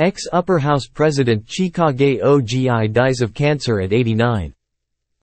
Ex-Upper House President Chikage Ogi dies of cancer at 89.